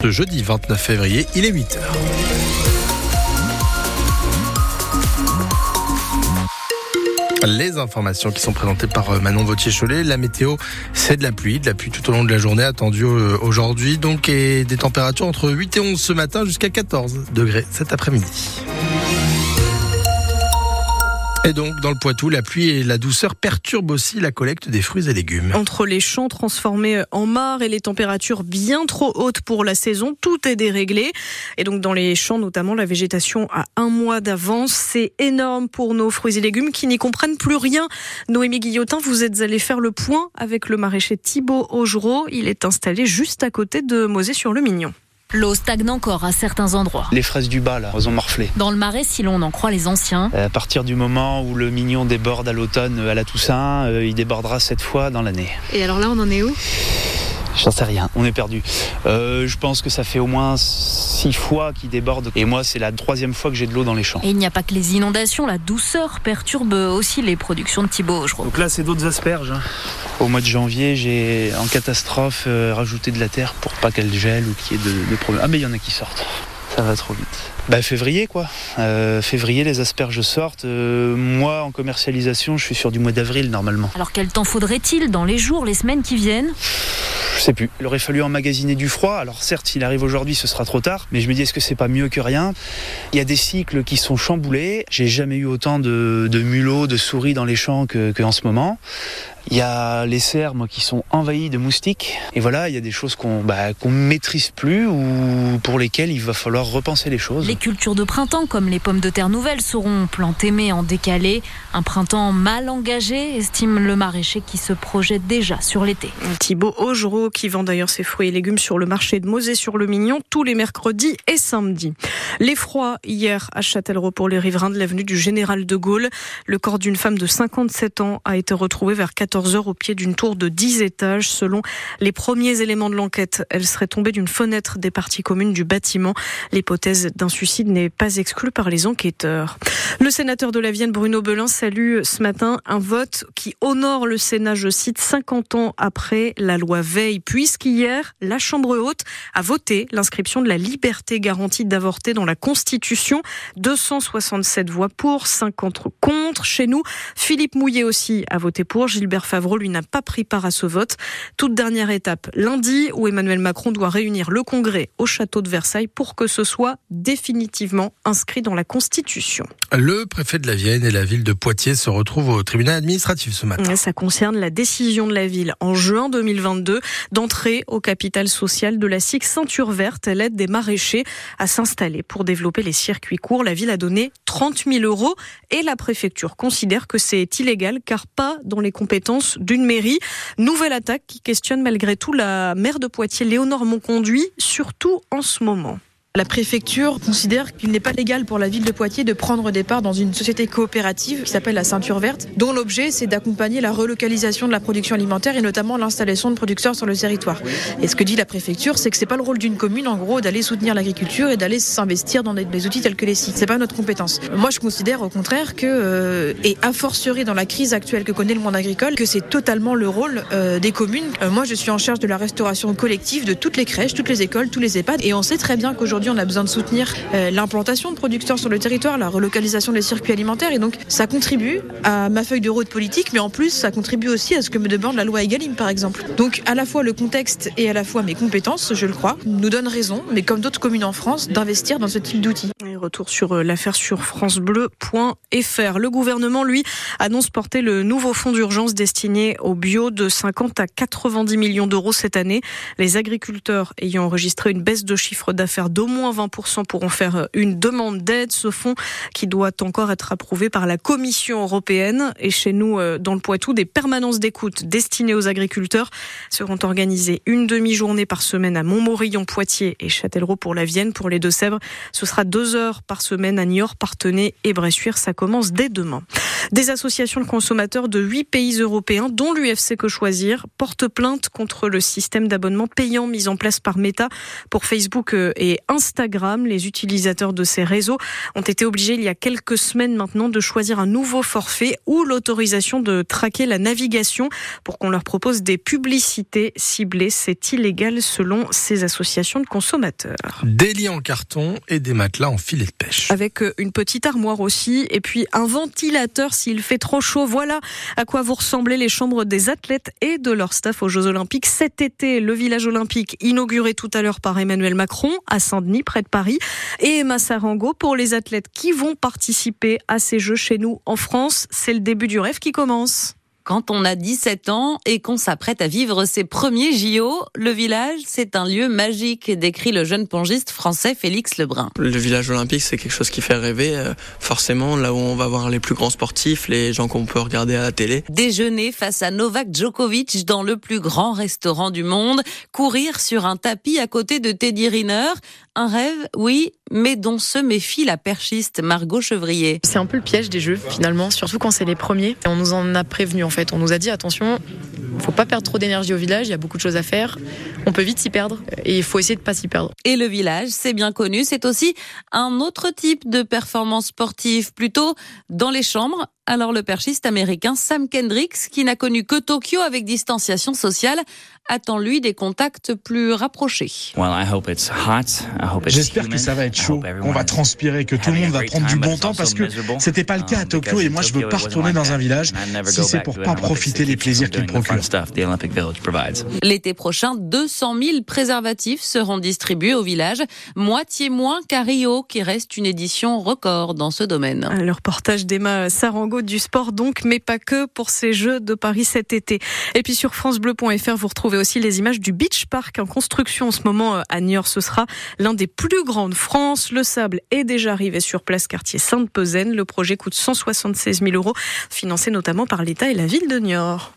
Ce jeudi 29 février, il est 8h. Les informations qui sont présentées par euh, Manon Vautier-Cholet. La météo, c'est de la pluie, de la pluie tout au long de la journée attendue euh, aujourd'hui. Donc, et des températures entre 8 et 11 ce matin jusqu'à 14 degrés cet après-midi. Et donc, dans le Poitou, la pluie et la douceur perturbent aussi la collecte des fruits et légumes. Entre les champs transformés en mares et les températures bien trop hautes pour la saison, tout est déréglé. Et donc, dans les champs, notamment, la végétation a un mois d'avance. C'est énorme pour nos fruits et légumes qui n'y comprennent plus rien. Noémie Guillotin, vous êtes allé faire le point avec le maraîcher Thibaut Augereau. Il est installé juste à côté de Mosée-sur-le-Mignon. L'eau stagne encore à certains endroits. Les fraises du bas, là, elles ont morflé. Dans le marais, si l'on en croit les anciens. À partir du moment où le mignon déborde à l'automne, à la Toussaint, euh, il débordera cette fois dans l'année. Et alors là, on en est où? J'en sais rien, on est perdu. Euh, je pense que ça fait au moins six fois qu'il déborde. Et moi, c'est la troisième fois que j'ai de l'eau dans les champs. Et il n'y a pas que les inondations, la douceur perturbe aussi les productions de Thibaut Augereau. Donc là, c'est d'autres asperges. hein. Au mois de janvier, j'ai en catastrophe euh, rajouté de la terre pour pas qu'elle gèle ou qu'il y ait de, de problèmes. Ah, mais il y en a qui sortent. Ça va trop vite. Bah, février, quoi. Euh, février, les asperges sortent. Euh, moi, en commercialisation, je suis sur du mois d'avril normalement. Alors quel temps faudrait-il dans les jours, les semaines qui viennent? Je sais plus. Il aurait fallu emmagasiner du froid. Alors certes, s'il arrive aujourd'hui, ce sera trop tard. Mais je me dis, est-ce que c'est pas mieux que rien? Il y a des cycles qui sont chamboulés. J'ai jamais eu autant de, mulots, de souris dans les champs que, que en ce moment. Il y a les cerfs qui sont envahis de moustiques. Et voilà, il y a des choses qu'on bah, qu'on maîtrise plus ou pour lesquelles il va falloir repenser les choses. Les cultures de printemps, comme les pommes de terre nouvelles, seront plantées mais en décalé. Un printemps mal engagé, estime le maraîcher qui se projette déjà sur l'été. Thibaut Augereau qui vend d'ailleurs ses fruits et légumes sur le marché de Mosée-sur-le-Mignon tous les mercredis et samedis. L'effroi hier à Châtellerault pour les riverains de l'avenue du Général de Gaulle. Le corps d'une femme de 57 ans a été retrouvé vers 14 heures au pied d'une tour de 10 étages. Selon les premiers éléments de l'enquête, elle serait tombée d'une fenêtre des parties communes du bâtiment. L'hypothèse d'un suicide n'est pas exclue par les enquêteurs. Le sénateur de la Vienne, Bruno Belin, salue ce matin un vote qui honore le Sénat, je cite, 50 ans après la loi Veil, puisqu'hier, la Chambre haute a voté l'inscription de la liberté garantie d'avorter dans la Constitution. 267 voix pour, 50 contre. Chez nous, Philippe Mouillet aussi a voté pour. Gilbert Favreau, lui, n'a pas pris part à ce vote. Toute dernière étape, lundi, où Emmanuel Macron doit réunir le Congrès au château de Versailles pour que ce soit définitivement inscrit dans la Constitution. Le préfet de la Vienne et la ville de Poitiers se retrouvent au tribunal administratif ce matin. Ça concerne la décision de la ville en juin 2022 d'entrer au capital social de la SIC Ceinture Verte. Elle aide des maraîchers à s'installer pour développer les circuits courts. La ville a donné 30 000 euros et la préfecture considère que c'est illégal car pas dans les compétences d'une mairie. Nouvelle attaque qui questionne malgré tout la maire de Poitiers, Léonore Monconduit, surtout en ce moment. La préfecture considère qu'il n'est pas légal pour la ville de Poitiers de prendre des parts dans une société coopérative qui s'appelle la Ceinture Verte, dont l'objet c'est d'accompagner la relocalisation de la production alimentaire et notamment l'installation de producteurs sur le territoire. Et ce que dit la préfecture, c'est que c'est pas le rôle d'une commune en gros d'aller soutenir l'agriculture et d'aller s'investir dans des, outils tels que les sites. C'est pas notre compétence. Moi, je considère au contraire que euh, et a fortiori dans la crise actuelle que connaît le monde agricole, que c'est totalement le rôle euh, des communes. Euh, moi, je suis en charge de la restauration collective de toutes les crèches, toutes les écoles, tous les EHPAD, et on sait très bien qu'aujourd'hui on a besoin de soutenir euh, l'implantation de producteurs sur le territoire, la relocalisation des circuits alimentaires. Et donc, ça contribue à ma feuille de route politique, mais en plus, ça contribue aussi à ce que me demande la loi Egalim, par exemple. Donc, à la fois le contexte et à la fois mes compétences, je le crois, nous donnent raison, mais comme d'autres communes en France, d'investir dans ce type d'outils. Et retour sur euh, l'affaire sur francebleu.fr. Le gouvernement, lui, annonce porter le nouveau fonds d'urgence destiné au bio de 50 à 90 millions d'euros cette année. Les agriculteurs ayant enregistré une baisse de chiffre d'affaires d'au moins 20% pourront faire une demande d'aide. Ce fonds qui doit encore être approuvé par la Commission européenne. Et chez nous, euh, dans le Poitou, des permanences d'écoute destinées aux agriculteurs seront organisées une demi-journée par semaine à Montmorillon, Poitiers et Châtellerault pour la Vienne. Pour les Deux-Sèvres, ce sera deux heures heures par semaine à Niort, Partenay et Bressuire. Ça commence dès demain. Des associations de consommateurs de huit pays européens, dont l'UFC Que Choisir, portent plainte contre le système d'abonnement payant mis en place par Meta pour Facebook euh, et Instagram. Les utilisateurs de ces réseaux ont été obligés il y a quelques semaines maintenant de choisir un nouveau forfait ou l'autorisation de traquer la navigation pour qu'on leur propose des publicités ciblées. C'est illégal selon ces associations de consommateurs. Des lits en carton et des matelas en filet de pêche. Avec euh, une petite armoire aussi et puis un ventilateur s'il fait trop chaud. Voilà à quoi vous ressemblez les chambres des athlètes et de leur staff aux Jeux Olympiques. Cet été, le village olympique inauguré tout à l'heure par Emmanuel Macron à Près de Paris, et Emma Sarango pour les athlètes qui vont participer à ces Jeux chez nous en France. C'est le début du rêve qui commence. Quand on a 17 ans et qu'on s'apprête à vivre ses premiers JO, le village, c'est un lieu magique, décrit le jeune pongiste français Félix Lebrun. Le village olympique, c'est quelque chose qui fait rêver, euh, forcément, là où on va voir les plus grands sportifs, les gens qu'on peut regarder à la télé. Déjeuner face à Novak Djokovic dans le plus grand restaurant du monde, courir sur un tapis à côté de Teddy Riner, un rêve, oui, mais dont se méfie la perchiste Margot Chevrier. C'est un peu le piège des jeux, finalement, surtout quand c'est les premiers. On nous en a prévenu, en fait. On nous a dit, attention, faut pas perdre trop d'énergie au village, il y a beaucoup de choses à faire. On peut vite s'y perdre et il faut essayer de pas s'y perdre. Et le village, c'est bien connu, c'est aussi un autre type de performance sportive, plutôt dans les chambres. Alors le perchiste américain Sam Kendricks, qui n'a connu que Tokyo avec distanciation sociale, attend lui des contacts plus rapprochés. J'espère que ça va être chaud, qu'on va transpirer, que tout le monde va prendre du bon temps parce que c'était pas le cas à um, Tokyo et moi je veux pas retourner dans un village si c'est pour pas profiter des plaisirs qu'il procure. L'été prochain, 200 000 préservatifs seront distribués au village, moitié moins qu'à Rio, qui reste une édition record dans ce domaine. Le reportage d'Emma Sarango du sport donc, mais pas que pour ces Jeux de Paris cet été. Et puis sur francebleu.fr, vous retrouvez aussi les images du Beach Park en construction en ce moment euh, à Niort. Ce sera l'un des plus grands de France. Le sable est déjà arrivé sur place quartier Sainte-Pezaine. Le projet coûte 176 000 euros, financé notamment par l'État et la ville de Niort.